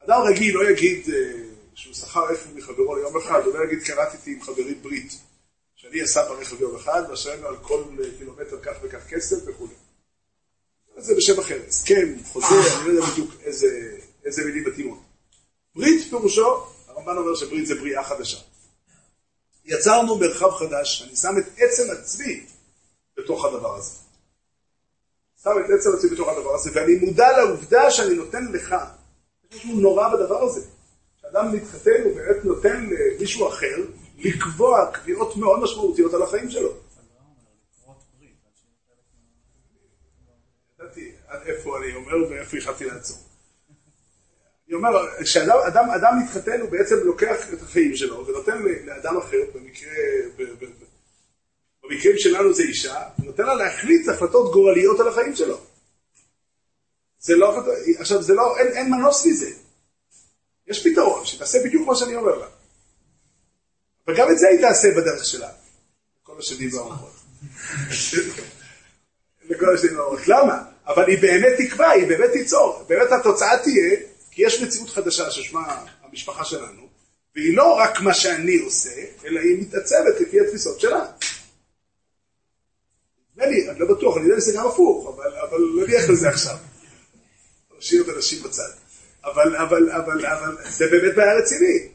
אדם רגיל לא יגיד אה, שהוא שכר איפה מחברו ליום אחד, הוא לא יגיד קראתי עם חברי ברית, שאני אסע ברכב יום אחד, ואשלם על כל אה, קילומטר כך וכך כסף וכו'. זה בשם אחר, הסכם, חוזה, אני לא יודע בדיוק איזה, איזה מילים מתאימות. ברית פירושו, הרמב"ן אומר שברית זה בריאה חדשה. יצרנו מרחב חדש, אני שם את עצם עצמי בתוך הדבר הזה. שם את עצם עצמי בתוך הדבר הזה, ואני מודע לעובדה שאני נותן לך. יש משהו נורא בדבר הזה. כשאדם מתחתן הוא באמת נותן למישהו אחר לקבוע קביעות מאוד משמעותיות על החיים שלו. ידעתי עד איפה אני אומר ואיפה החלטתי לעצור. אני אומר, כשאדם אדם, אדם מתחתן הוא בעצם לוקח את החיים שלו ונותן לאדם אחר, במקרים שלנו זה אישה, נותן לה להחליט החלטות גורליות על החיים שלו. זה לא, עכשיו זה לא, אין, אין מנוס מזה. יש פתרון, שתעשה בדיוק מה שאני אומר לה. וגם את זה היא תעשה בדרך שלה. כל השנים והאורחות. *laughs* לכל השנים והאורחות. למה? אבל היא באמת תקבע, היא באמת תיצור. באמת התוצאה תהיה, כי יש מציאות חדשה ששמה המשפחה שלנו, והיא לא רק מה שאני עושה, אלא היא מתעצבת לפי התפיסות שלה. נדמה לי, אני לא בטוח, אני יודע שזה גם הפוך, אבל, אבל נניח לזה עכשיו. נשאיר את הנשים בצד. אבל, אבל, אבל, אבל זה באמת בעיה רצינית.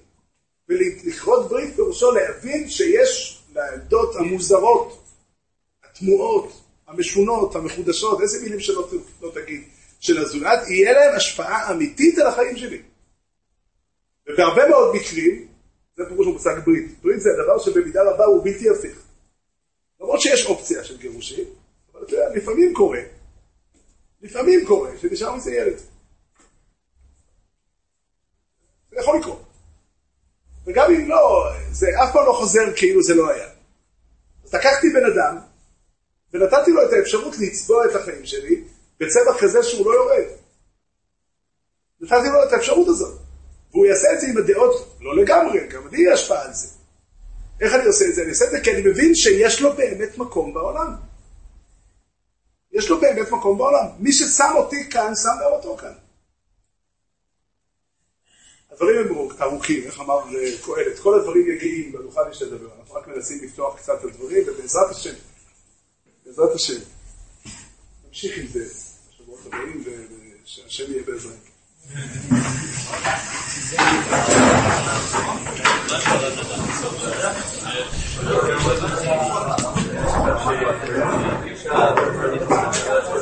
ולכרות ברית פירושו להבין שיש לעמדות המוזרות, התמוהות, המשונות, המחודשות, איזה מילים שלא לא תגיד, של הזולת, יהיה להם השפעה אמיתית על החיים שלי. ובהרבה מאוד מקרים, זה פירוש המושג ברית. ברית זה הדבר שבמידה רבה הוא בלתי הפיך. למרות שיש אופציה של גירושים, אבל אתה יודע, לפעמים קורה, לפעמים קורה שנשאר מזה ילד. זה יכול לקרות. וגם אם לא, זה אף פעם לא חוזר כאילו זה לא היה. אז לקחתי בן אדם, ונתתי לו את האפשרות לצבוע את החיים שלי בצבע כזה שהוא לא יורד. נתתי לו את האפשרות הזאת. והוא יעשה את זה עם הדעות, לא לגמרי, גם לי יש השפעה על זה. איך אני עושה את זה? אני עושה את זה כי אני מבין שיש לו באמת מקום בעולם. יש לו באמת מקום בעולם. מי ששם אותי כאן, שם גם אותו כאן. הדברים הם ארוכים, איך אמר קהלת, כל הדברים יגיעים, לא נוכל להשתדבר, אנחנו רק מנסים לפתוח קצת את הדברים, ובעזרת השם, בעזרת השם, נמשיך עם זה הבאים, ושהשם יהיה you.